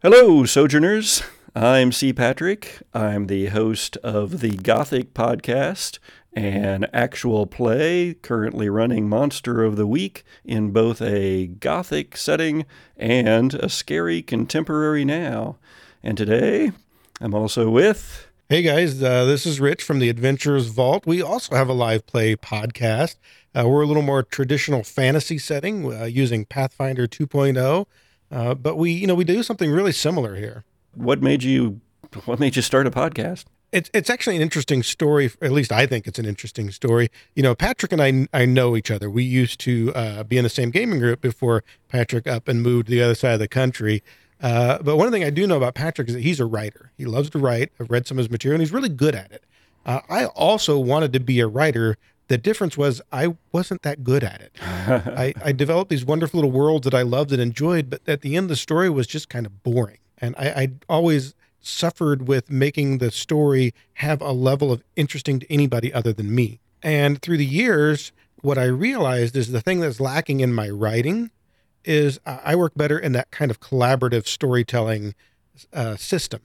Hello, Sojourners. I'm C. Patrick. I'm the host of the Gothic Podcast, an actual play currently running Monster of the Week in both a Gothic setting and a scary contemporary now. And today, I'm also with. Hey guys, uh, this is Rich from the Adventurers Vault. We also have a live play podcast. Uh, we're a little more traditional fantasy setting uh, using Pathfinder 2.0, uh, but we, you know, we do something really similar here. What made you? What made you start a podcast? It's it's actually an interesting story. At least I think it's an interesting story. You know, Patrick and I I know each other. We used to uh, be in the same gaming group before Patrick up and moved to the other side of the country. Uh, but one thing I do know about Patrick is that he's a writer. He loves to write. I've read some of his material, and he's really good at it. Uh, I also wanted to be a writer. The difference was I wasn't that good at it. I, I, developed these wonderful little worlds that I loved and enjoyed, but at the end, the story was just kind of boring. And I, I always suffered with making the story have a level of interesting to anybody other than me. And through the years, what I realized is the thing that's lacking in my writing is I work better in that kind of collaborative storytelling uh, system.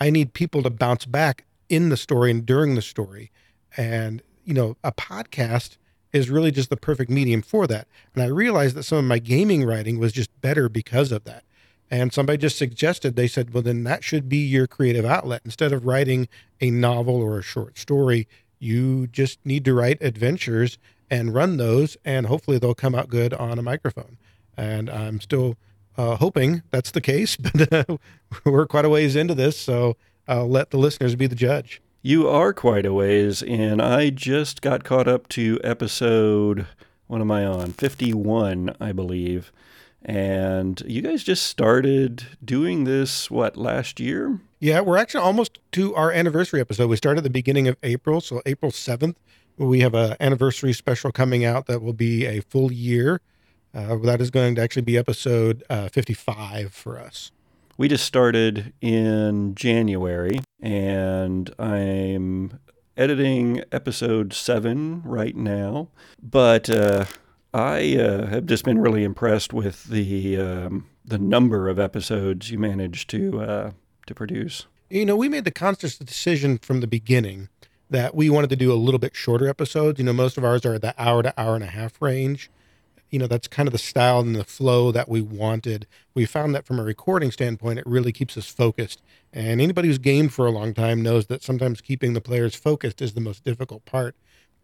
I need people to bounce back in the story and during the story. And, you know, a podcast is really just the perfect medium for that. And I realized that some of my gaming writing was just better because of that. And somebody just suggested, they said, well, then that should be your creative outlet. Instead of writing a novel or a short story, you just need to write adventures and run those, and hopefully they'll come out good on a microphone and I'm still uh, hoping that's the case. But uh, we're quite a ways into this, so I'll let the listeners be the judge. You are quite a ways, and I just got caught up to episode. What am I on? 51, I believe. And you guys just started doing this, what, last year? Yeah, we're actually almost to our anniversary episode. We started at the beginning of April, so April 7th. We have an anniversary special coming out that will be a full year. Uh, that is going to actually be episode uh, 55 for us. We just started in January, and I'm editing episode seven right now. But uh, I uh, have just been really impressed with the um, the number of episodes you managed to uh, to produce. You know, we made the conscious decision from the beginning that we wanted to do a little bit shorter episodes. You know, most of ours are the hour to hour and a half range you know that's kind of the style and the flow that we wanted. We found that from a recording standpoint it really keeps us focused. And anybody who's gamed for a long time knows that sometimes keeping the players focused is the most difficult part.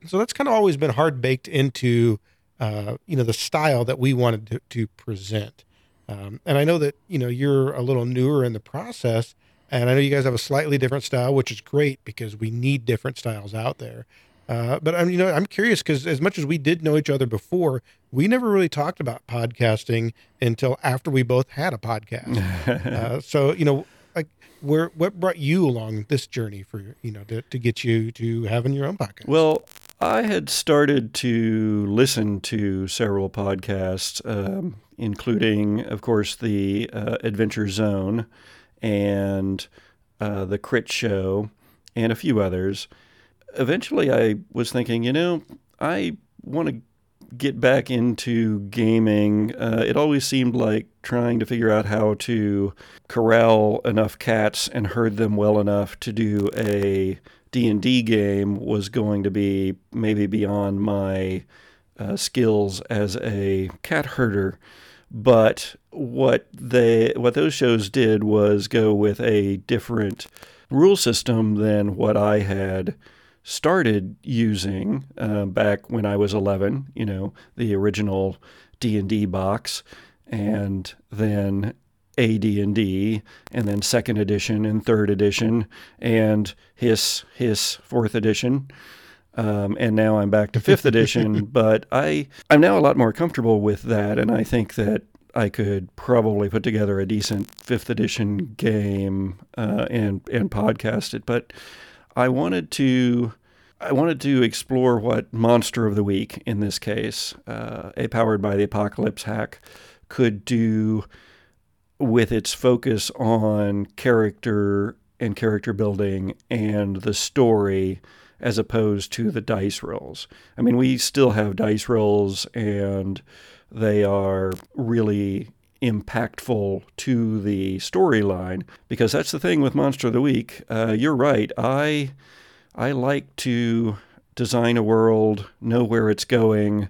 So that's kind of always been hard baked into uh, you know the style that we wanted to, to present. Um, and i know that you know you're a little newer in the process and i know you guys have a slightly different style which is great because we need different styles out there. Uh, but I'm, you know, I'm curious because as much as we did know each other before, we never really talked about podcasting until after we both had a podcast. uh, so, you know, like, where what brought you along this journey for you know to, to get you to having your own podcast? Well, I had started to listen to several podcasts, um, including, of course, the uh, Adventure Zone and uh, the Crit Show, and a few others eventually I was thinking, you know, I want to get back into gaming. Uh, it always seemed like trying to figure out how to corral enough cats and herd them well enough to do a D&D game was going to be maybe beyond my uh, skills as a cat herder. But what they what those shows did was go with a different rule system than what I had started using uh, back when I was 11, you know, the original D&D box and then AD&D and then second edition and third edition and his Hiss fourth edition. Um, and now I'm back to fifth edition, but I I'm now a lot more comfortable with that, and I think that I could probably put together a decent fifth edition game uh, and and podcast it. But I wanted to I wanted to explore what monster of the week in this case, uh, a powered by the apocalypse hack, could do with its focus on character and character building and the story as opposed to the dice rolls. I mean, we still have dice rolls and they are really impactful to the storyline because that's the thing with Monster of the Week. Uh, you're right. I I like to design a world, know where it's going,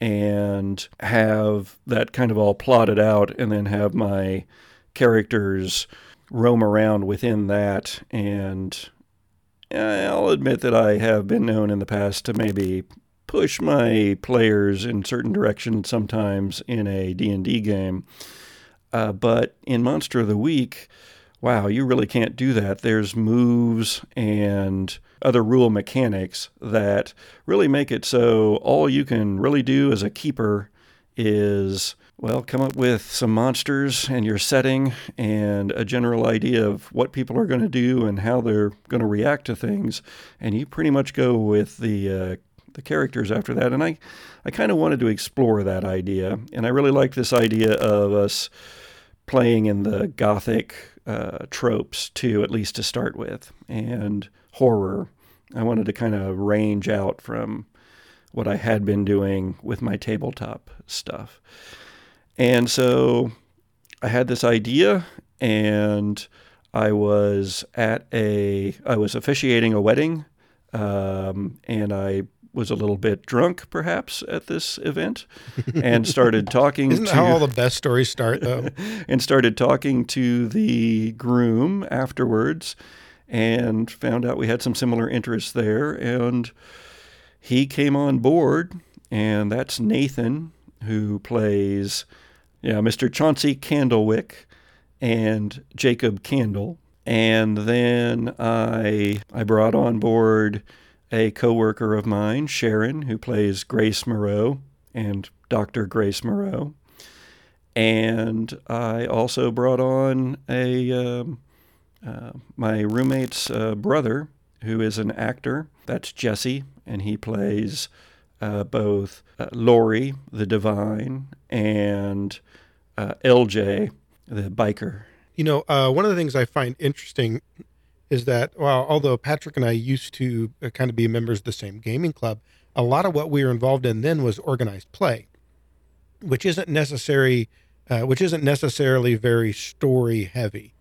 and have that kind of all plotted out, and then have my characters roam around within that. And I'll admit that I have been known in the past to maybe push my players in certain directions sometimes in a D&D game. Uh, but in Monster of the Week, wow, you really can't do that. There's moves and other rule mechanics that really make it so all you can really do as a keeper is well, come up with some monsters and your setting and a general idea of what people are going to do and how they're going to react to things, and you pretty much go with the uh, the characters after that. And I, I kind of wanted to explore that idea, and I really like this idea of us playing in the gothic uh, tropes too, at least to start with, and horror. I wanted to kind of range out from what I had been doing with my tabletop stuff. And so I had this idea and I was at a I was officiating a wedding um, and I was a little bit drunk perhaps at this event and started talking Isn't to, how all the best stories start though? and started talking to the groom afterwards and found out we had some similar interests there and he came on board and that's Nathan who plays yeah Mr. Chauncey Candlewick and Jacob Candle and then I I brought on board a coworker of mine, Sharon, who plays Grace Moreau and Dr. Grace Moreau. And I also brought on a um, uh, my roommate's uh, brother, who is an actor. That's Jesse, and he plays uh, both uh, Laurie, the divine, and uh, LJ, the biker. You know, one of the things I find interesting is that well, although Patrick and I used to kind of be members of the same gaming club, a lot of what we were involved in then was organized play, which isn't necessary, which isn't necessarily very story heavy.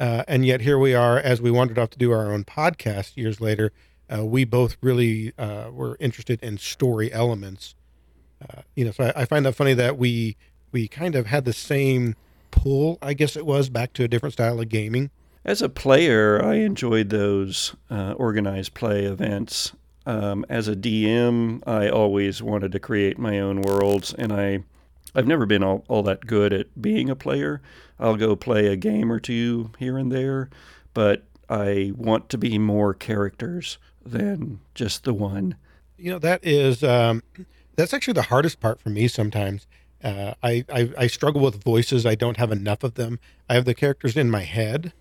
Uh, and yet here we are, as we wandered off to do our own podcast years later. Uh, we both really uh, were interested in story elements. Uh, you know, so I, I find that funny that we we kind of had the same pull, I guess it was, back to a different style of gaming as a player, I enjoyed those uh, organized play events. Um, as a DM, I always wanted to create my own worlds, and I, I've never been all, all that good at being a player. I'll go play a game or two here and there, but I want to be more characters than just the one. You know, that is um, that's actually the hardest part for me sometimes. Uh, I, I I struggle with voices. I don't have enough of them. I have the characters in my head,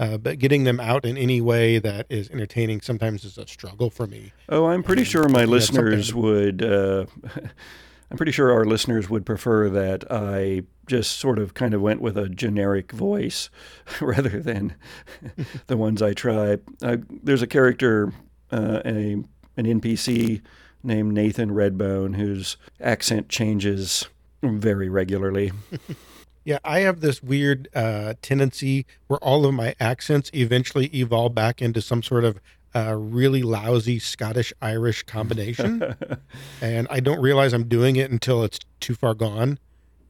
uh, but getting them out in any way that is entertaining sometimes is a struggle for me. Oh, I'm pretty sure my listeners would. Uh, I'm pretty sure our listeners would prefer that I just sort of kind of went with a generic voice rather than the ones I try. There's a character, uh, a an NPC named Nathan Redbone whose accent changes very regularly. Yeah, I have this weird uh, tendency where all of my accents eventually evolve back into some sort of uh, really lousy Scottish Irish combination, and I don't realize I'm doing it until it's too far gone.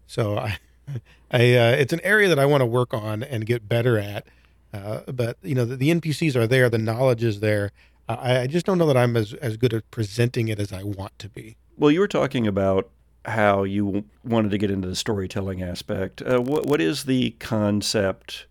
So I, I uh, it's an area that I want to work on and get better at. Uh, but you know, the, the, NPCs are there, the knowledge is there. I, I just don't know that I'm as as good at presenting it as I want to be. Well, you were talking about how you wanted to get into the storytelling aspect. Uh, what what is the concept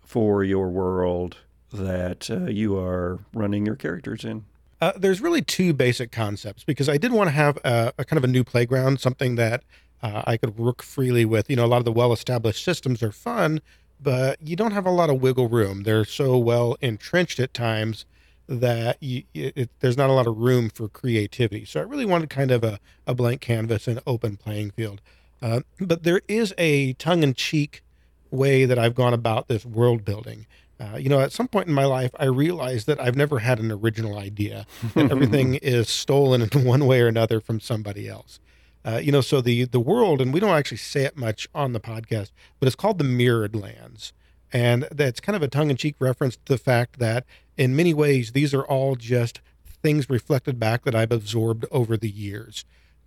for your world that uh, you are running your characters in? Uh, there's really two basic concepts because I did want to have a, a kind of a new playground, something that uh, I could work freely with. You know, a lot of the well-established systems are fun, but you don't have a lot of wiggle room. They're so well entrenched at times that you, it, there's not a lot of room for creativity. So I really wanted kind of a, a blank canvas and open playing field. Uh, but there is a tongue in cheek way that I've gone about this world building. Uh, you know, at some point in my life, I realized that I've never had an original idea, that everything is stolen in one way or another from somebody else. Uh, you know, so the the world, and we don't actually say it much on the podcast, but it's called the Mirrored Lands, and that's kind of a tongue in cheek reference to the fact that in many ways these are all just things reflected back that I've absorbed over the years.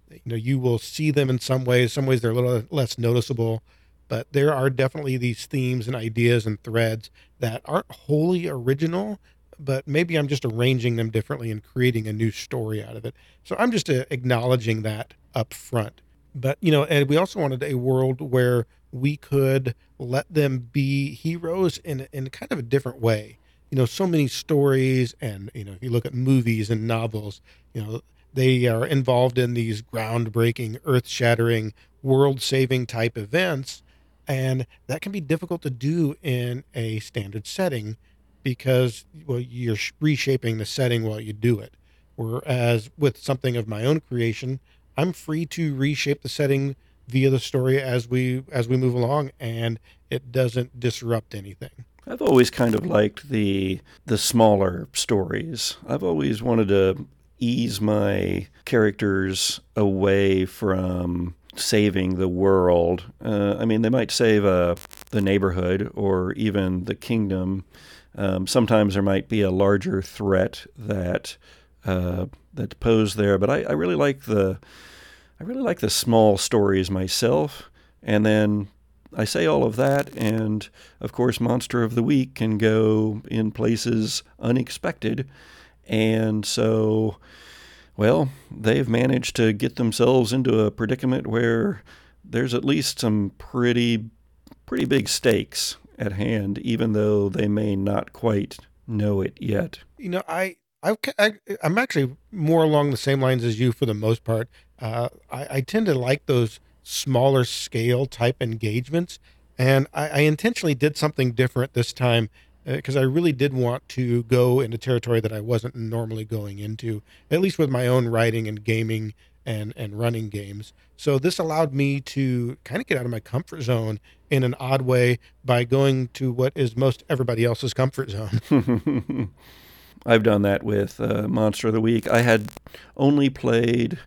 You know, you will see them in some ways. Some ways they're a little less noticeable, but there are definitely these themes and ideas and threads that aren't wholly original, but maybe I'm just arranging them differently and creating a new story out of it. So I'm just uh, acknowledging that up front. But, you know, and we also wanted a world where we could let them be heroes in, in kind of a different way. You know, so many stories, and, you know, if you look at movies and novels, you know, they are involved in these groundbreaking, earth shattering, world saving type events. And that can be difficult to do in a standard setting because well you're reshaping the setting while you do it. Whereas with something of my own creation i'm free to reshape the setting via the story as we as we move along and it doesn't disrupt anything. I've always kind of liked the the smaller stories. I've always wanted to ease my characters away from saving the world. Uh, I mean, they might save uh, the neighborhood or even the kingdom, um, sometimes there might be a larger threat that uh, that posed there, but I, I really like the I really like the small stories myself. And then I say all of that, and of course, Monster of the Week can go in places unexpected. And so, well, they've managed to get themselves into a predicament where there's at least some pretty, pretty big stakes at hand, even though they may not quite know it yet. You know, I, I, am actually more along the same lines as you for the most part. Uh, I, I tend to like those smaller scale type engagements, and I, I intentionally did something different this time because uh, I really did want to go into territory that I wasn't normally going into, at least with my own writing and gaming and and running games. So this allowed me to kind of get out of my comfort zone in an odd way by going to what is most everybody else's comfort zone. I've done that with uh, Monster of the Week. I had only played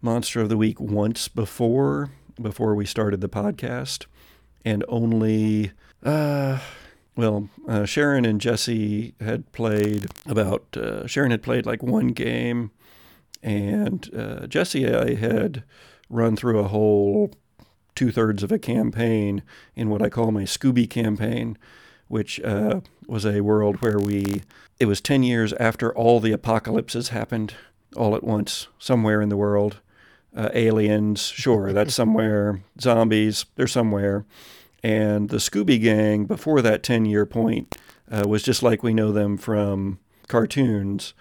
Monster of the Week once before before we started the podcast, and only uh, well, uh, Sharon and Jesse had played about. Uh, Sharon had played like one game and uh, Jesse I had run through a whole two thirds of a campaign in what I call my Scooby campaign, which uh, was a world where we, it was 10 years after all the apocalypses happened all at once somewhere in the world. Uh, aliens, sure, that's somewhere. Zombies, they're somewhere. And the Scooby Gang, before that 10 year point, uh, was just like we know them from cartoons.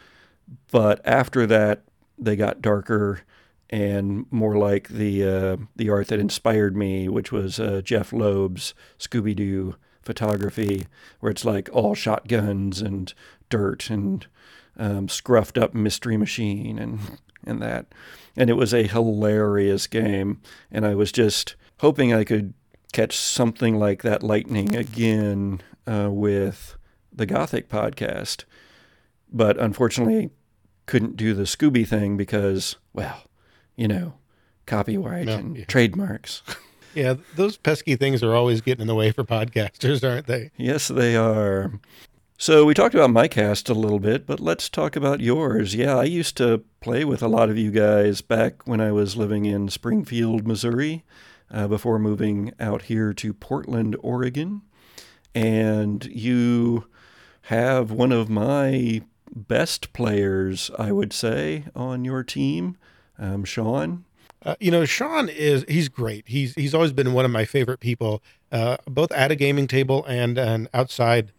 But after that they got darker and more like the uh, the art that inspired me, which was uh, Jeph Loeb's Scooby Doo photography, where it's like all shotguns and dirt and um, scruffed up mystery machine and and that, and it was a hilarious game, and I was just hoping I could catch something like that lightning again uh, with the Gothic podcast, but unfortunately couldn't do the Scooby thing because, well, you know, copyright no, and yeah. trademarks. yeah, those pesky things are always getting in the way for podcasters, aren't they? Yes, they are. So we talked about my cast a little bit, but let's talk about yours. Yeah, I used to play with a lot of you guys back when I was living in Springfield, Missouri, uh, before moving out here to Portland, Oregon. And you have one of my best players, I would say, on your team, um, Sean. Uh, you know, Sean is he's great. He's he's always been one of my favorite people, uh, both at a gaming table and and outside.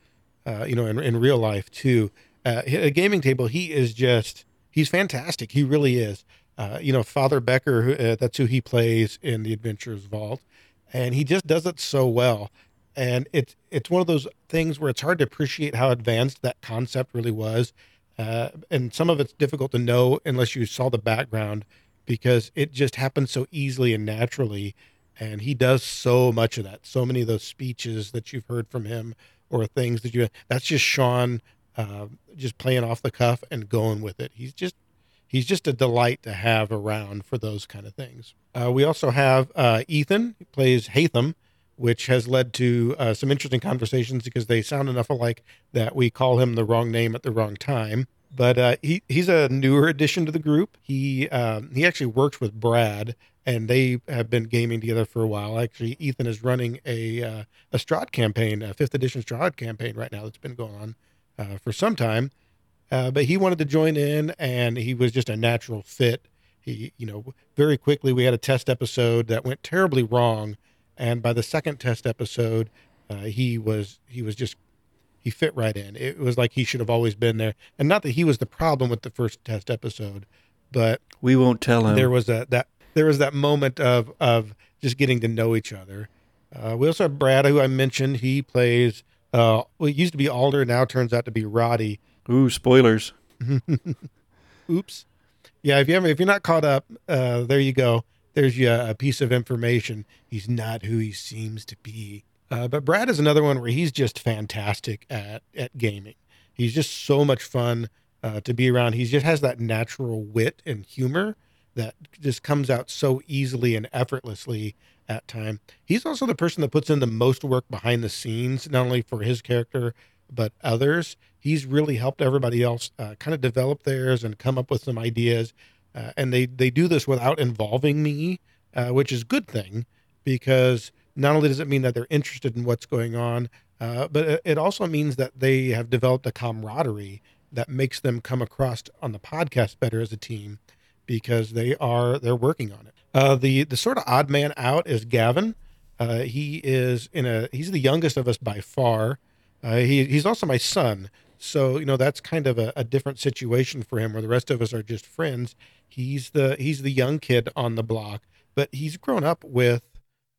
Uh, you know, in, in real life too. Uh, a gaming table, he is just he's fantastic. He really is. Uh, you know, Father Becker, uh, that's who he plays in the Adventures Vault, and he just does it so well and it's it's one of those things where it's hard to appreciate how advanced that concept really was, uh, and some of it's difficult to know unless you saw the background because it just happens so easily and naturally. And he does so much of that. So many of those speeches that you've heard from him, or things that you that's just Sean uh, just playing off the cuff and going with it. He's just he's just a delight to have around for those kind of things. Uh, we also have uh, Ethan, who plays Hatham, which has led to uh, some interesting conversations because they sound enough alike that we call him the wrong name at the wrong time. But uh, he he's a newer addition to the group. He um, he actually works with Brad, and they have been gaming together for a while. Actually, Ethan is running a uh, a Strahd campaign, a fifth edition Strahd campaign right now that's been going on uh, for some time. Uh, but he wanted to join in, and he was just a natural fit. He, you know, very quickly we had a test episode that went terribly wrong, and by the second test episode, uh, he was he was just he fit right in. It was like he should have always been there, and not that he was the problem with the first test episode, but we won't tell him. There was a that there was that moment of of just getting to know each other. Uh, we also have Brad, who I mentioned. He plays. Uh, well, it used to be Alder, now turns out to be Roddy. Ooh, spoilers. Oops. Yeah, if you ever, if you're not caught up, uh, there you go. There's you a piece of information. He's not who he seems to be. Uh, but Brad is another one where he's just fantastic at at gaming. He's just so much fun uh, to be around. He just has that natural wit and humor that just comes out so easily and effortlessly at time. He's also the person that puts in the most work behind the scenes, not only for his character but others. He's really helped everybody else uh, kind of develop theirs and come up with some ideas. Uh, and they they do this without involving me, uh, which is a good thing because not only does it mean that they're interested in what's going on, uh, but it also means that they have developed a camaraderie that makes them come across on the podcast better as a team because they are they're working on it. Uh, the the sort of odd man out is Gavin. Uh, he is in a he's the youngest of us by far. Uh, he he's also my son, so you know that's kind of a, a, different situation for him, where the rest of us are just friends. He's the he's the young kid on the block, but he's grown up with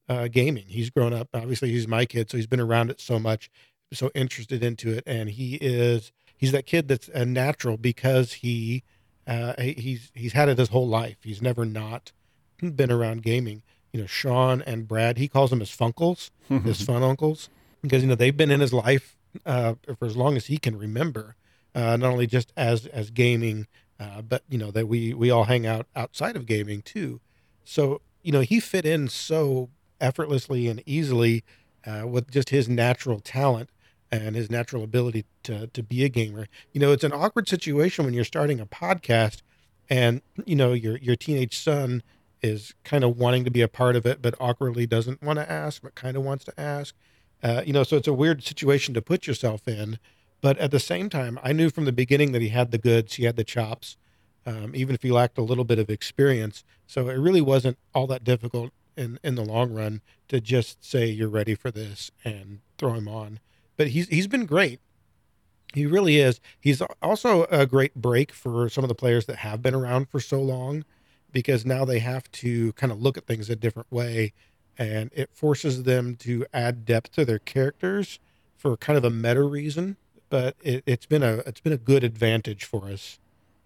uh, gaming. He's grown up. Obviously, he's my kid, so he's been around it so much, so interested into it, and he is he's that kid that's a natural because he uh, he's he's had it his whole life. He's never not been around gaming. You know, Sean and Brad, he calls them his funkles, his fun uncles, because you know they've been in his life uh, for as long as he can remember. Uh, not only just as as gaming, uh, but you know that we we all hang out outside of gaming too. So you know he fit in so effortlessly and easily uh, with just his natural talent and his natural ability to to be a gamer. You know, it's an awkward situation when you're starting a podcast and you know your your teenage son is kind of wanting to be a part of it but awkwardly doesn't want to ask but kind of wants to ask. Uh, you know, so it's a weird situation to put yourself in. But at the same time, I knew from the beginning that he had the goods, he had the chops, um, even if he lacked a little bit of experience. So it really wasn't all that difficult in in the long run to just say you're ready for this and throw him on. But he's he's been great. He really is. He's also a great break for some of the players that have been around for so long because now they have to kind of look at things a different way and it forces them to add depth to their characters for kind of a meta reason. But it, has been a it's been a good advantage for us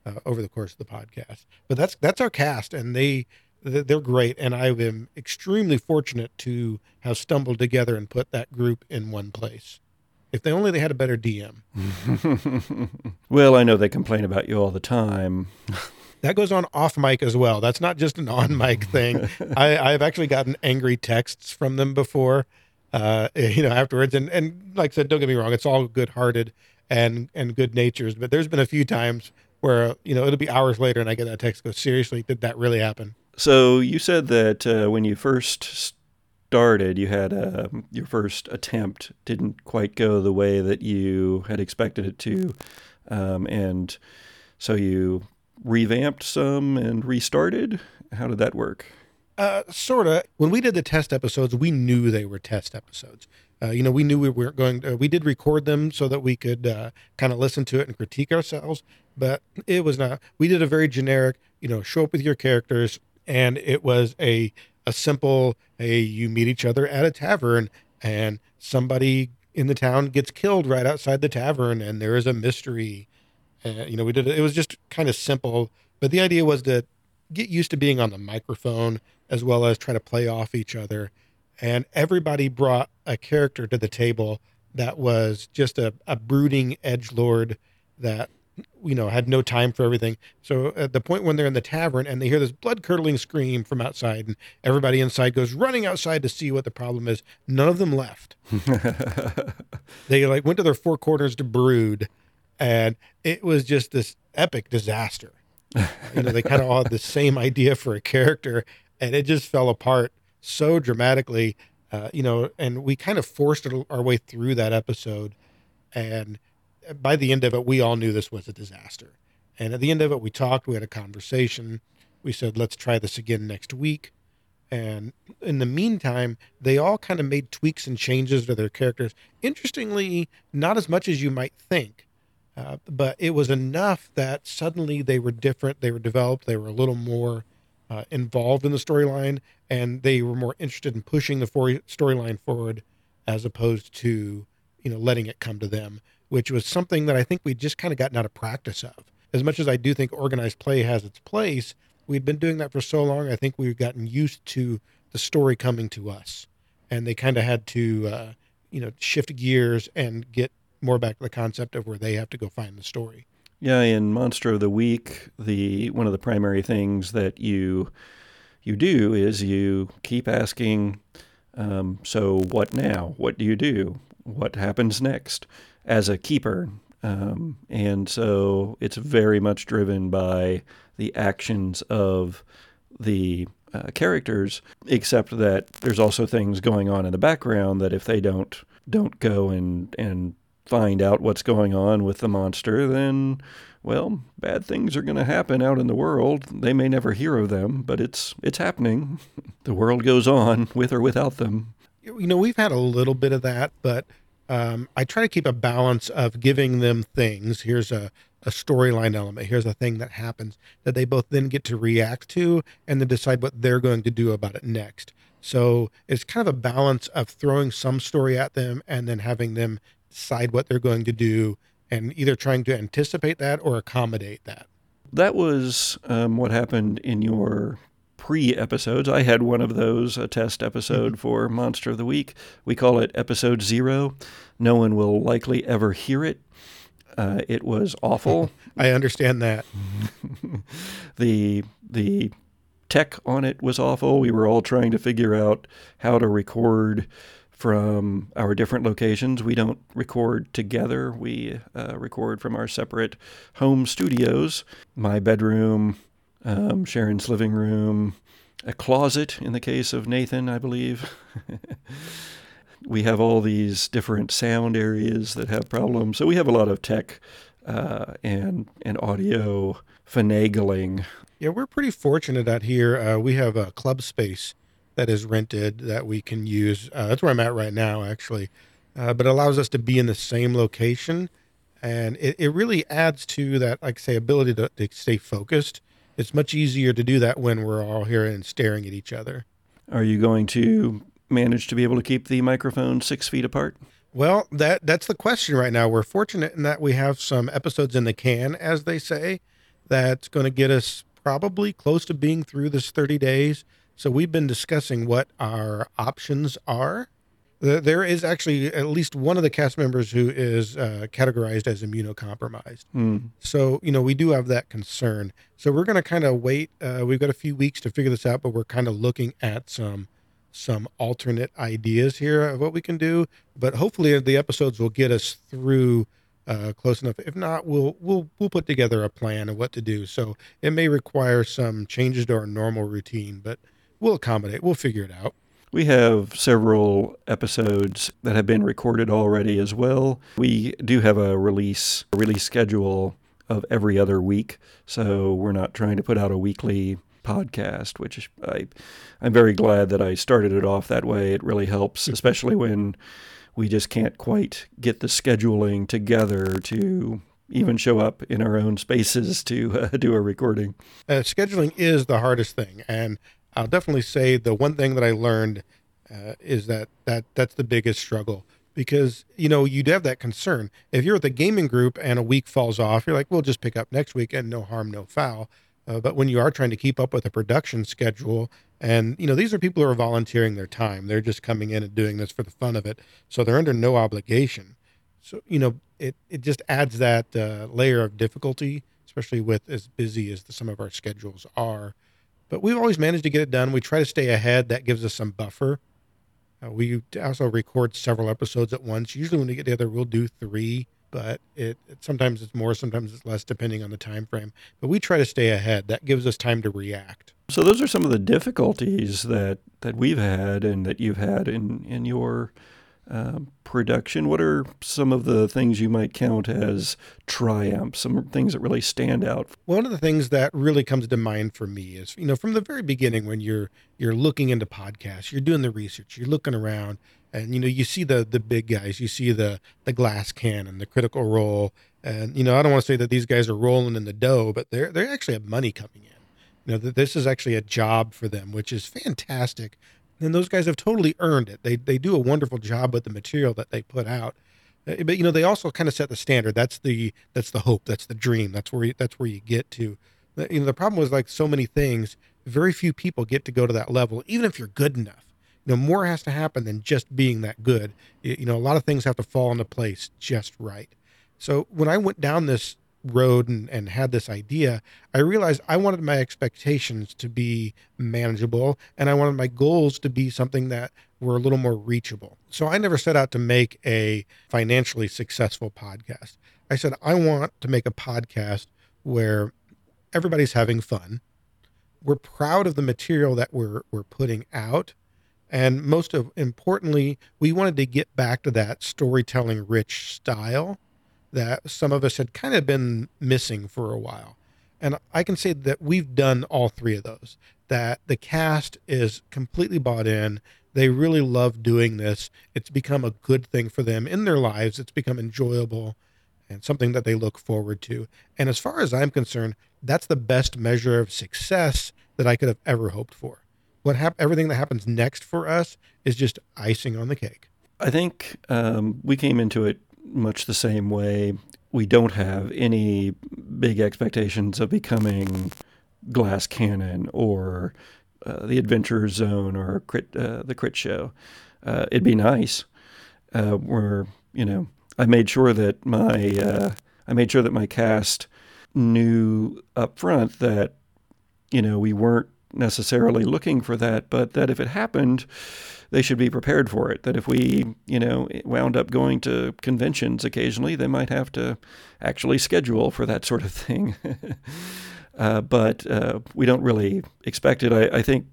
uh, over the course of the podcast. But that's that's our cast, and they they're great, and I've been extremely fortunate to have stumbled together and put that group in one place. If they only they had a better DM. well, I know they complain about you all the time. that goes on off mic as well. That's not just an on mic thing. I, I've actually gotten angry texts from them before, uh, you know, afterwards. And, and like I said, don't get me wrong, it's all good hearted and, and good natures. But there's been a few times where, you know, it'll be hours later and I get that text go, seriously, did that really happen? So you said that uh, when you first started, you had uh, your first attempt didn't quite go the way that you had expected it to. Um, and so you revamped some and restarted? How did that work? Uh, sort of. When we did the test episodes, we knew they were test episodes. Uh, you know, we knew we weren't going. To, we did record them so that we could uh, kind of listen to it and critique ourselves. But it was not. We did a very generic. You know, show up with your characters, and it was a a simple. Hey, you meet each other at a tavern, and somebody in the town gets killed right outside the tavern, and there is a mystery uh, you know, we did it. It was just kind of simple, but the idea was to get used to being on the microphone as well as try to play off each other. And everybody brought a character to the table that was just a, a brooding edge lord that you know, had no time for everything. So at the point when they're in the tavern and they hear this blood curdling scream from outside, and everybody inside goes running outside to see what the problem is, none of them left. they like went to their four corners to brood, and it was just this epic disaster. you know, they kind of all had the same idea for a character, and it just fell apart so dramatically. Uh, you know, and we kind of forced our way through that episode, and by the end of it, we all knew this was a disaster. And at the end of it, we talked, we had a conversation. We said, let's try this again next week. And in the meantime, they all kind of made tweaks and changes to their characters. Interestingly, not as much as you might think, uh, but it was enough that suddenly they were different, they were developed, they were a little more uh, involved in the storyline, and they were more interested in pushing the storyline forward as opposed to you know letting it come to them which was something that I think we'd just kind of gotten out of practice of. As much as I do think organized play has its place, we'd been doing that for so long. I think we've gotten used to the story coming to us, and they kind of had to, uh, you know, shift gears and get more back to the concept of where they have to go find the story. Yeah, in Monster of the Week, the one of the primary things that you you do is you keep asking, um, so what now? What do you do? What happens next? as a keeper. Um, and so it's very much driven by the actions of the uh, characters, except that there's also things going on in the background that if they don't don't go and and find out what's going on with the monster, then well, bad things are going to happen out in the world. They may never hear of them, but it's it's happening. the world goes on with or without them. You know, we've had a little bit of that, but um, I try to keep a balance of giving them things. Here's a, a storyline element. Here's a thing that happens that they both then get to react to and then decide what they're going to do about it next. So it's kind of a balance of throwing some story at them and then having them decide what they're going to do and either trying to anticipate that or accommodate that. That was um, what happened in your pre episodes. I had one of those, a test episode mm-hmm. for Monster of the Week. We call it episode zero. No one will likely ever hear it. Uh, it was awful. I understand that. the the tech on it was awful. We were all trying to figure out how to record from our different locations. We don't record together. We uh, record from our separate home studios. My bedroom, um, Sharon's living room, a closet in the case of Nathan, I believe. we have all these different sound areas that have problems. So we have a lot of tech uh, and and audio finagling. Yeah, we're pretty fortunate out here. Uh, we have a club space that is rented that we can use. Uh, that's where I'm at right now, actually. Uh, but it allows us to be in the same location. And it, it really adds to that, like I say, ability to, to stay focused it's much easier to do that when we're all here and staring at each other. Are you going to manage to be able to keep the microphone six feet apart? Well, that that's the question right now. We're fortunate in that we have some episodes in the can, as they say, that's going to get us probably close to being through this 30 days. So we've been discussing what our options are there is actually at least one of the cast members who is uh, categorized as immunocompromised. Mm. So, you know, we do have that concern. So we're going to kind of wait. Uh, we've got a few weeks to figure this out, but we're kind of looking at some some alternate ideas here of what we can do. But hopefully, the episodes will get us through uh, close enough. If not, we'll we'll we'll put together a plan of what to do. So it may require some changes to our normal routine, but we'll accommodate. We'll figure it out. We have several episodes that have been recorded already as well. We do have a release a release schedule of every other week, so we're not trying to put out a weekly podcast, which I I'm very glad that I started it off that way. It really helps, especially when we just can't quite get the scheduling together to even show up in our own spaces to uh, do a recording. Uh, scheduling is the hardest thing, and I'll definitely say the one thing that I learned uh, is that that that's the biggest struggle because you know you'd have that concern if you're at the gaming group and a week falls off, you're like, we'll just pick up next week and no harm, no foul. Uh, but when you are trying to keep up with a production schedule, and you know these are people who are volunteering their time, they're just coming in and doing this for the fun of it, so they're under no obligation. So you know it it just adds that uh, layer of difficulty, especially with as busy as the, some of our schedules are. But we've always managed to get it done. We try to stay ahead. That gives us some buffer. Uh, we also record several episodes at once. Usually, when we get together, we'll do three, but it, it sometimes it's more, sometimes it's less, depending on the time frame. But we try to stay ahead. That gives us time to react. So those are some of the difficulties that that we've had and that you've had in in your uh, production. What are some of the things you might count as triumphs? Some things that really stand out. One of the things that really comes to mind for me is, you know, from the very beginning when you're you're looking into podcasts, you're doing the research, you're looking around, and you know you see the the big guys, you see the the glass cannon, the critical role, and you know I don't want to say that these guys are rolling in the dough, but they're they actually have money coming in you know, this is actually a job for them, which is fantastic. And those guys have totally earned it. They they do a wonderful job with the material that they put out. Uh, but you know, they also kind of set the standard. That's the that's the hope. That's the dream. That's where you, that's where you get to. You know, the problem was like so many things. Very few people get to go to that level, even if you're good enough. You know, more has to happen than just being that good. You know, a lot of things have to fall into place just right. So when I went down this road and, and had this idea, I realized I wanted my expectations to be manageable and I wanted my goals to be something that were a little more reachable. So I never set out to make a financially successful podcast. I said, I want to make a podcast where everybody's having fun. We're proud of the material that we're, we're putting out. And most of importantly, we wanted to get back to that storytelling rich style that some of us had kind of been missing for a while. And I can say that we've done all three of those. That the cast is completely bought in. They really love doing this. It's become a good thing for them in their lives. It's become enjoyable and something that they look forward to. And as far as I'm concerned, that's the best measure of success that I could have ever hoped for. What hap- everything that happens next for us is just icing on the cake. I think um, we came into it much the same way. We don't have any big expectations of becoming Glass Cannon or uh, the Adventure Zone or crit, uh, the Crit Show. Uh, it'd be nice. Uh, where you know, I made sure that my uh, I made sure that my cast knew up front that you know we weren't necessarily looking for that, but that if it happened, they should be prepared for it. That if we, you know, wound up going to conventions occasionally, they might have to actually schedule for that sort of thing. uh, but uh, we don't really expect it. I, I, think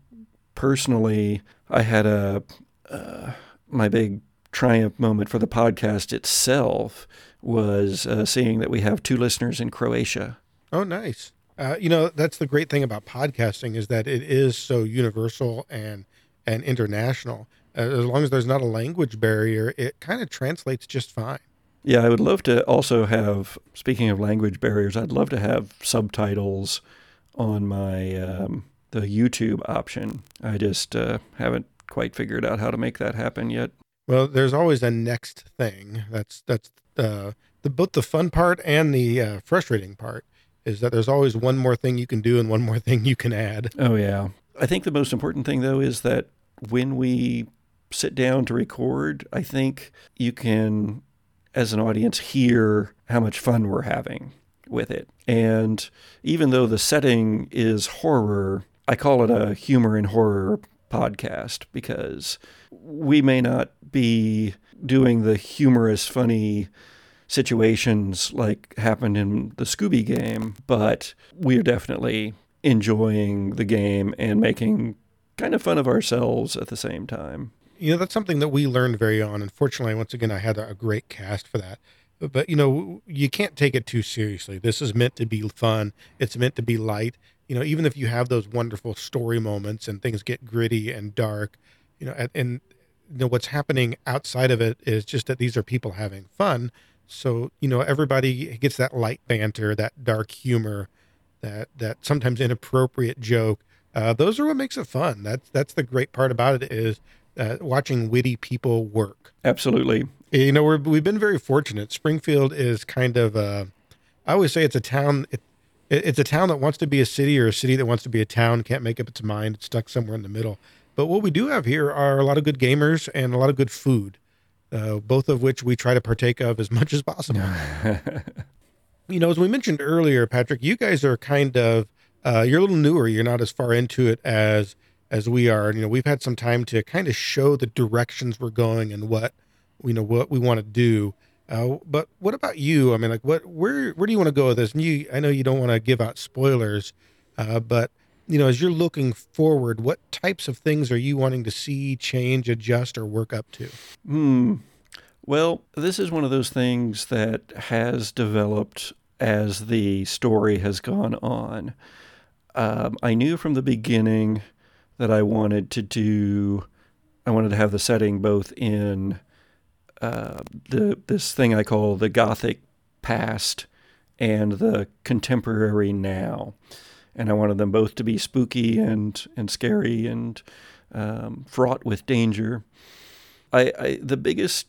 personally, I had a uh, my big triumph moment for the podcast itself was uh, seeing that we have two listeners in Croatia. Oh, nice. Uh, you know, that's the great thing about podcasting is that it is so universal and and international. Uh, as long as there's not a language barrier, it kind of translates just fine. Yeah, I would love to also have. Speaking of language barriers, I'd love to have subtitles on my um, the YouTube option. I just uh, haven't quite figured out how to make that happen yet. Well, there's always a next thing. That's that's uh, the both the fun part and the uh, frustrating part is that there's always one more thing you can do and one more thing you can add. Oh yeah. I think the most important thing though is that when we sit down to record, I think you can as an audience hear how much fun we're having with it. And even though the setting is horror, I call it a humor and horror podcast because we may not be doing the humorous, funny situations like happened in the Scooby game, but we're definitely enjoying the game and making kind of fun of ourselves at the same time. You know, that's something that we learned very on. Unfortunately, once again, I had a great cast for that. But, you know, you can't take it too seriously. This is meant to be fun, it's meant to be light. You know, even if you have those wonderful story moments and things get gritty and dark, you know, and, and you know what's happening outside of it is just that these are people having fun so you know everybody gets that light banter, that dark humor, that that sometimes inappropriate joke. Uh, those are what makes it fun. That's that's the great part about it is uh, watching witty people work. Absolutely. You know we're, we've been very fortunate. Springfield is kind of a, I always say it's a town. It, it's a town that wants to be a city or a city that wants to be a town. Can't make up its mind. It's stuck somewhere in the middle. But what we do have here are a lot of good gamers and a lot of good food uh, both of which we try to partake of as much as possible. you know, as we mentioned earlier, Patrick, you guys are kind of uh, you're a little newer. You're not as far into it as as we are. You know, we've had some time to kind of show the directions we're going and what you know what we want to do. Uh, but what about you? I mean, like, what where where do you want to go with this? And you, I know you don't want to give out spoilers, uh, but you know, as you're looking forward, what types of things are you wanting to see, change, adjust, or work up to? Hmm. Well, this is one of those things that has developed as the story has gone on. Um, I knew from the beginning that I wanted to do, I wanted to have the setting both in uh, the this thing I call the Gothic past and the contemporary now and I wanted them both to be spooky and and scary and um, fraught with danger. I, I the biggest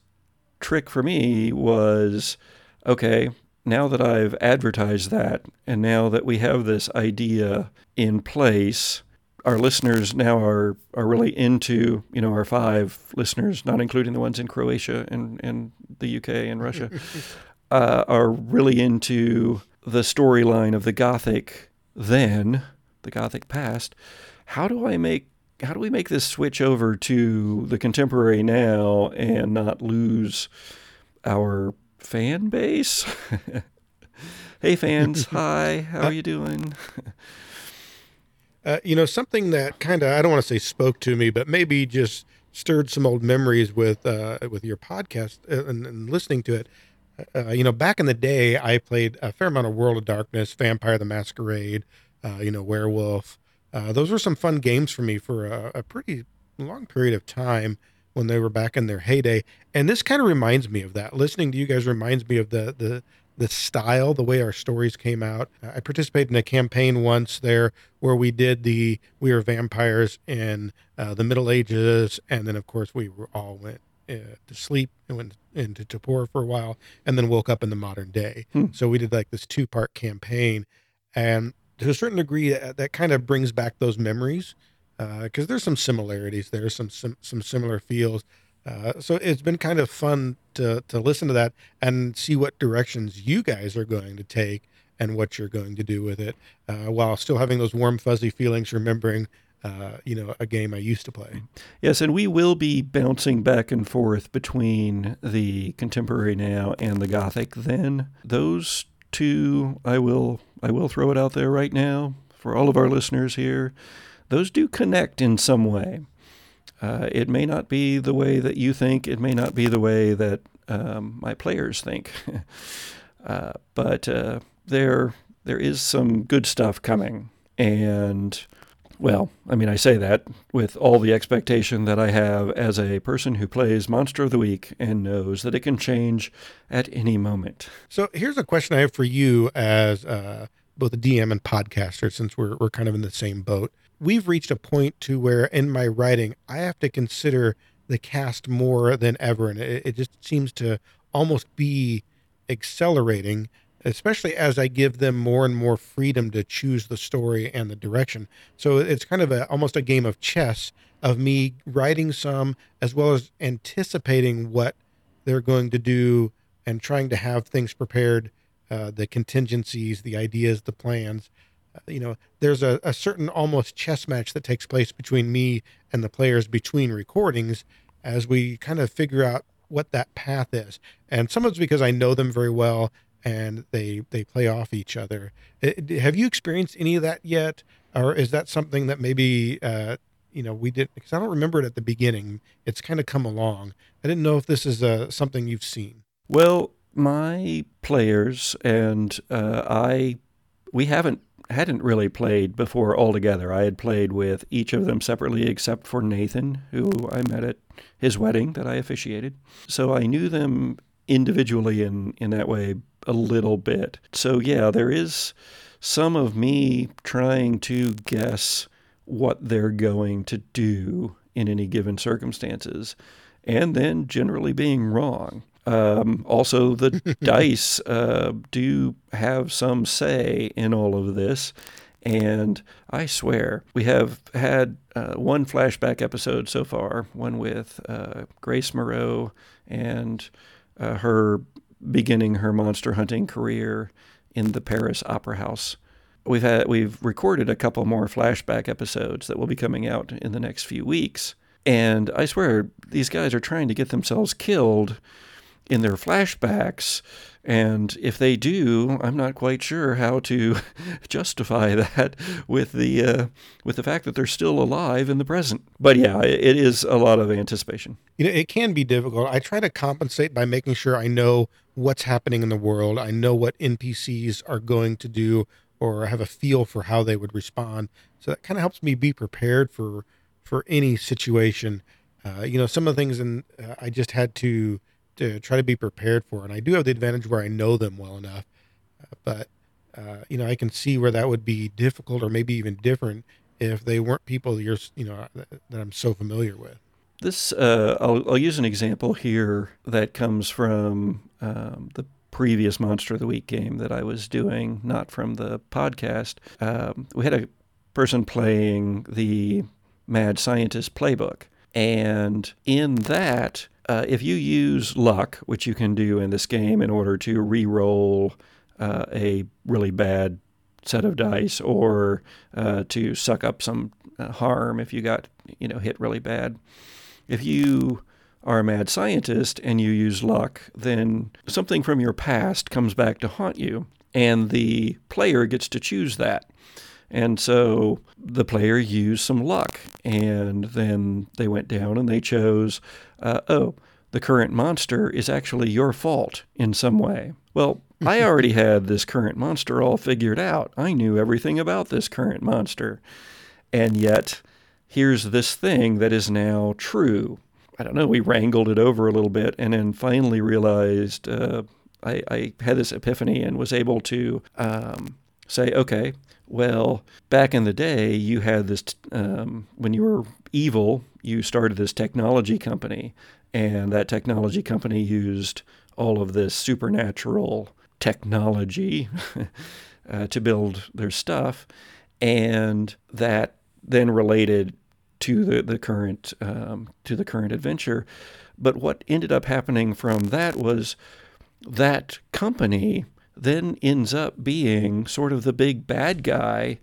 trick for me was okay. Now that I've advertised that, and now that we have this idea in place, our listeners now are are really into you know our five listeners, not including the ones in Croatia and and the UK and Russia, uh, are really into the storyline of the Gothic then, the Gothic past, how do I make how do we make this switch over to the contemporary now and not lose our fan base? hey fans, hi, how are you doing? Uh, you know, something that kind of I don't want to say spoke to me, but maybe just stirred some old memories with uh, with your podcast uh, and, and listening to it uh, you know, back in the day, I played a fair amount of World of Darkness, Vampire the Masquerade, uh, you know, Werewolf. Uh, those were some fun games for me for a, a, pretty long period of time when they were back in their heyday. And this kind of reminds me of that. Listening to you guys reminds me of the the the style, the way our stories came out. I participated in a campaign once there where we did the we were vampires in uh, the Middle Ages, and then of course we were all went uh, to sleep and went into torpor for a while, and then woke up in the modern day. Hmm. So we did like this two part campaign, and to a certain degree, that, uh, that kind of brings back those memories because uh, there's some similarities there, some some, some similar feels. Uh, so it's been kind of fun to to listen to that and see what directions you guys are going to take and what you're going to do with it, uh, while still having those warm fuzzy feelings, remembering uh, you know, a game I used to play. Yes, and we will be bouncing back and forth between the contemporary now and the gothic then. Those two, I will, I will throw it out there right now for all of our listeners here. Those do connect in some way. Uh, it may not be the way that you think. It may not be the way that um, my players think. uh, but uh, there, there is some good stuff coming, and well, I mean, I say that with all the expectation that I have as a person who plays Monster of the Week and knows that it can change at any moment. So here's a question I have for you as uh, both a DM and podcaster, since we're, we're kind of in the same boat. We've reached a point to where in my writing, I have to consider the cast more than ever. And it, it just seems to almost be accelerating especially as I give them more and more freedom to choose the story and the direction. So it's kind of a, almost a game of chess of me writing some as well as anticipating what they're going to do and trying to have things prepared, uh, the contingencies, the ideas, the plans. Uh, you know, there's a, a certain almost chess match that takes place between me and the players between recordings as we kind of figure out what that path is. And some of it's because I know them very well and they they play off each other. have you experienced any of that yet, or is that something that maybe uh, you know we didn't? Because I don't remember it at the beginning. It's kind of come along. I didn't know if this is uh, something you've seen. Well, my players and uh, I, we haven't hadn't really played before altogether. I had played with each of them separately, except for Nathan, who I met at his wedding that I officiated. So I knew them individually in in that way a little bit. So, yeah, there is some of me trying to guess what they're going to do in any given circumstances, and then generally being wrong. Um, also, the dice uh, do have some say in all of this, And I swear, we have had uh, one flashback episode so far, one with uh, Grace Moreau and uh, her beginning her monster hunting career in the Paris Opera House. We've had we've recorded a couple more flashback episodes that will be coming out in the next few weeks. And I swear these guys are trying to get themselves killed in their flashbacks. And if they do, I'm not quite sure how to justify that with the uh, with the fact that they're still alive in the present. But yeah, it is a lot of anticipation. You know, it can be difficult. I try to compensate by making sure I know what's happening in the world. I know what NPCs are going to do, or have a feel for how they would respond. So that kind of helps me be prepared for for any situation. Uh, you know, some of the things, and uh, I just had to to try to be prepared for. And I do have the advantage where I know them well enough, but uh, you know I can see where that would be difficult or maybe even different if they weren't people you're you know that, that I'm so familiar with. This uh, I'll, I'll use an example here that comes from um, the previous Monster of the Week game that I was doing, not from the podcast. Um, we had a person playing the Mad Scientist playbook. And in that, uh, if you use luck, which you can do in this game in order to re-roll uh, a really bad set of dice, or uh, to suck up some uh, harm if you got you know hit really bad, if you are a mad scientist and you use luck, then something from your past comes back to haunt you, and the player gets to choose that. And so the player used some luck, and then they went down and they chose, uh, oh, the current monster is actually your fault in some way. Well, I already had this current monster all figured out. I knew everything about this current monster. And yet, here's this thing that is now true. I don't know, we wrangled it over a little bit and then finally realized uh, I, I, had this epiphany and was able to um, say, okay, well, back in the day, you had this, um, when you were evil, you started this technology company, and that technology company used all of this supernatural technology uh, to build their stuff, and that then related to the, the current um, to the current adventure. But what ended up happening from that was that company then ends up being sort of the big bad guy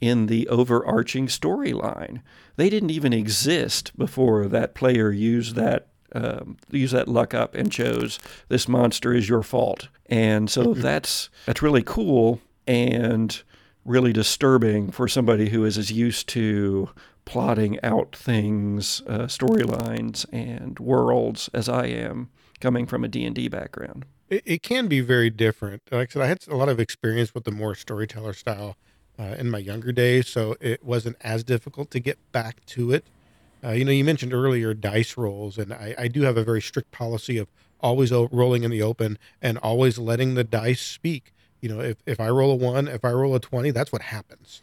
in the overarching storyline. They didn't even exist before that player used that um, use that luck up and chose this monster is your fault. And so mm-hmm. that's that's really cool and really disturbing for somebody who is as used to plotting out things, uh, storylines, and worlds as I am, coming from a D and D background. It, it, can be very different. Like I said, I had a lot of experience with the more storyteller style uh, in my younger days, so it wasn't as difficult to get back to it. Uh, you know, you mentioned earlier dice rolls, and I, I do have a very strict policy of always rolling in the open and always letting the dice speak. You know, if, if I roll a one, if I roll a 20, that's what happens.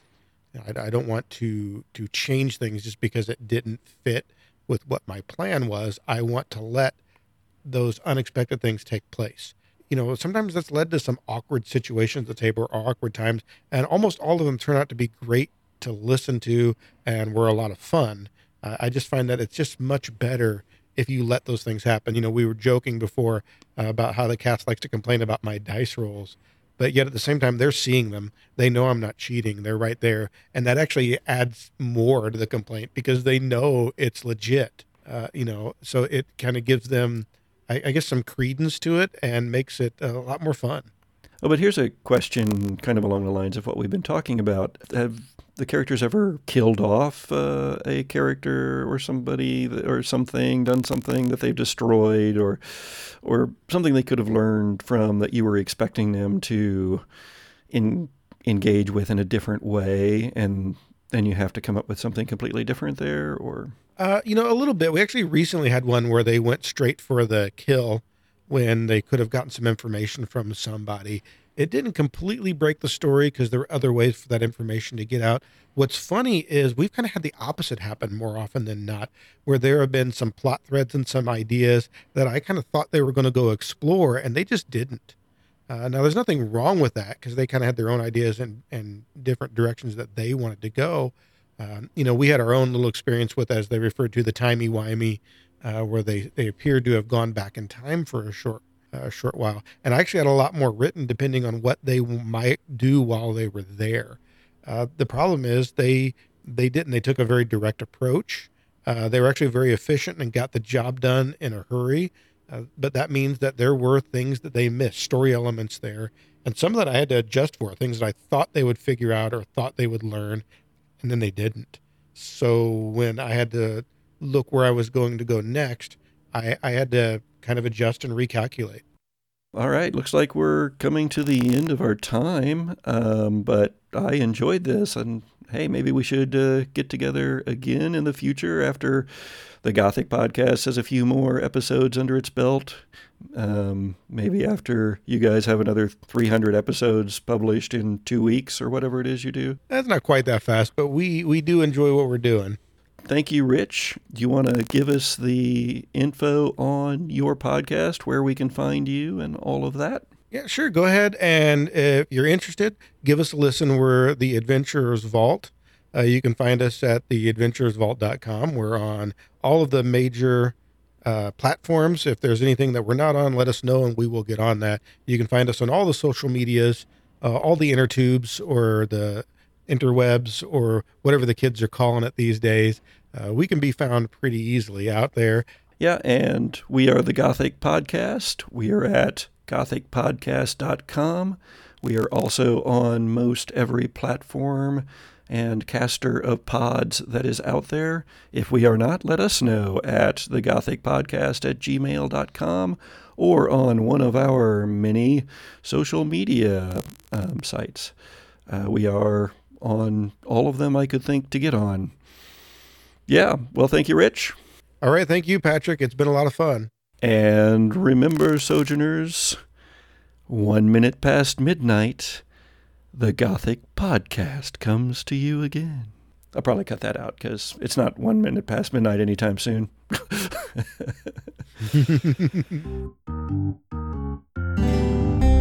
I, I don't want to to change things just because it didn't fit with what my plan was. I want to let those unexpected things take place. You know, sometimes that's led to some awkward situations at the table or awkward times, and almost all of them turn out to be great to listen to and were a lot of fun. Uh, I just find that it's just much better if you let those things happen. You know, we were joking before uh, about how the cast likes to complain about my dice rolls, but yet at the same time, they're seeing them. They know I'm not cheating. They're right there. And that actually adds more to the complaint because they know it's legit. Uh, you know, so it kind of gives them I, I guess, some credence to it and makes it a lot more fun. Oh, but here's a question kind of along the lines of what we've been talking about. Have the characters ever killed off uh, a character or somebody or something, done something that they've destroyed, or or something they could have learned from that you were expecting them to in, engage with in a different way, and then you have to come up with something completely different there, or uh, you know, a little bit. We actually recently had one where they went straight for the kill when they could have gotten some information from somebody. It didn't completely break the story because there were other ways for that information to get out. What's funny is we've kind of had the opposite happen more often than not, where there have been some plot threads and some ideas that I kind of thought they were going to go explore, and they just didn't. Uh, now, there's nothing wrong with that because they kind of had their own ideas and, and different directions that they wanted to go. Um, you know, we had our own little experience with, as they referred to, the timey wimey, uh, where they, they appeared to have gone back in time for a short a short while. And I actually had a lot more written depending on what they might do while they were there. Uh, the problem is they they didn't. They took a very direct approach. Uh, they were actually very efficient and got the job done in a hurry. Uh, but that means that there were things that they missed, story elements there, and some of that I had to adjust for. Things that I thought they would figure out or thought they would learn, and then they didn't. So when I had to look where I was going to go next, I, I had to kind of adjust and recalculate. All right, looks like we're coming to the end of our time, um, but I enjoyed this, and hey, maybe we should uh, get together again in the future after the Gothic podcast has a few more episodes under its belt. Um, maybe after you guys have another 300 episodes published in two weeks or whatever it is you do. That's not quite that fast, but we we do enjoy what we're doing thank you, Rich. Do you want to give us the info on your podcast, where we can find you, and all of that? Yeah, sure. Go ahead. And if you're interested, give us a listen. We're the Adventurers Vault. Uh, you can find us at theadventurersvault.com. We're on all of the major uh, platforms. If there's anything that we're not on, let us know and we will get on that. You can find us on all the social medias, uh, all the inner tubes or the interwebs or whatever the kids are calling it these days. Uh, we can be found pretty easily out there. Yeah, and we are the Gothic Podcast. We are at gothicpodcast.com. We are also on most every platform and caster of pods that is out there. If we are not, let us know at thegothicpodcast at gmail.com or on one of our many social media um, sites. Uh, we are on all of them I could think to get on. Yeah, well, thank you, Rich. All right, thank you, Patrick. It's been a lot of fun. And remember, Sojourners, one minute past midnight, the Gothic Podcast comes to you again. I'll probably cut that out because it's not one minute past midnight anytime soon.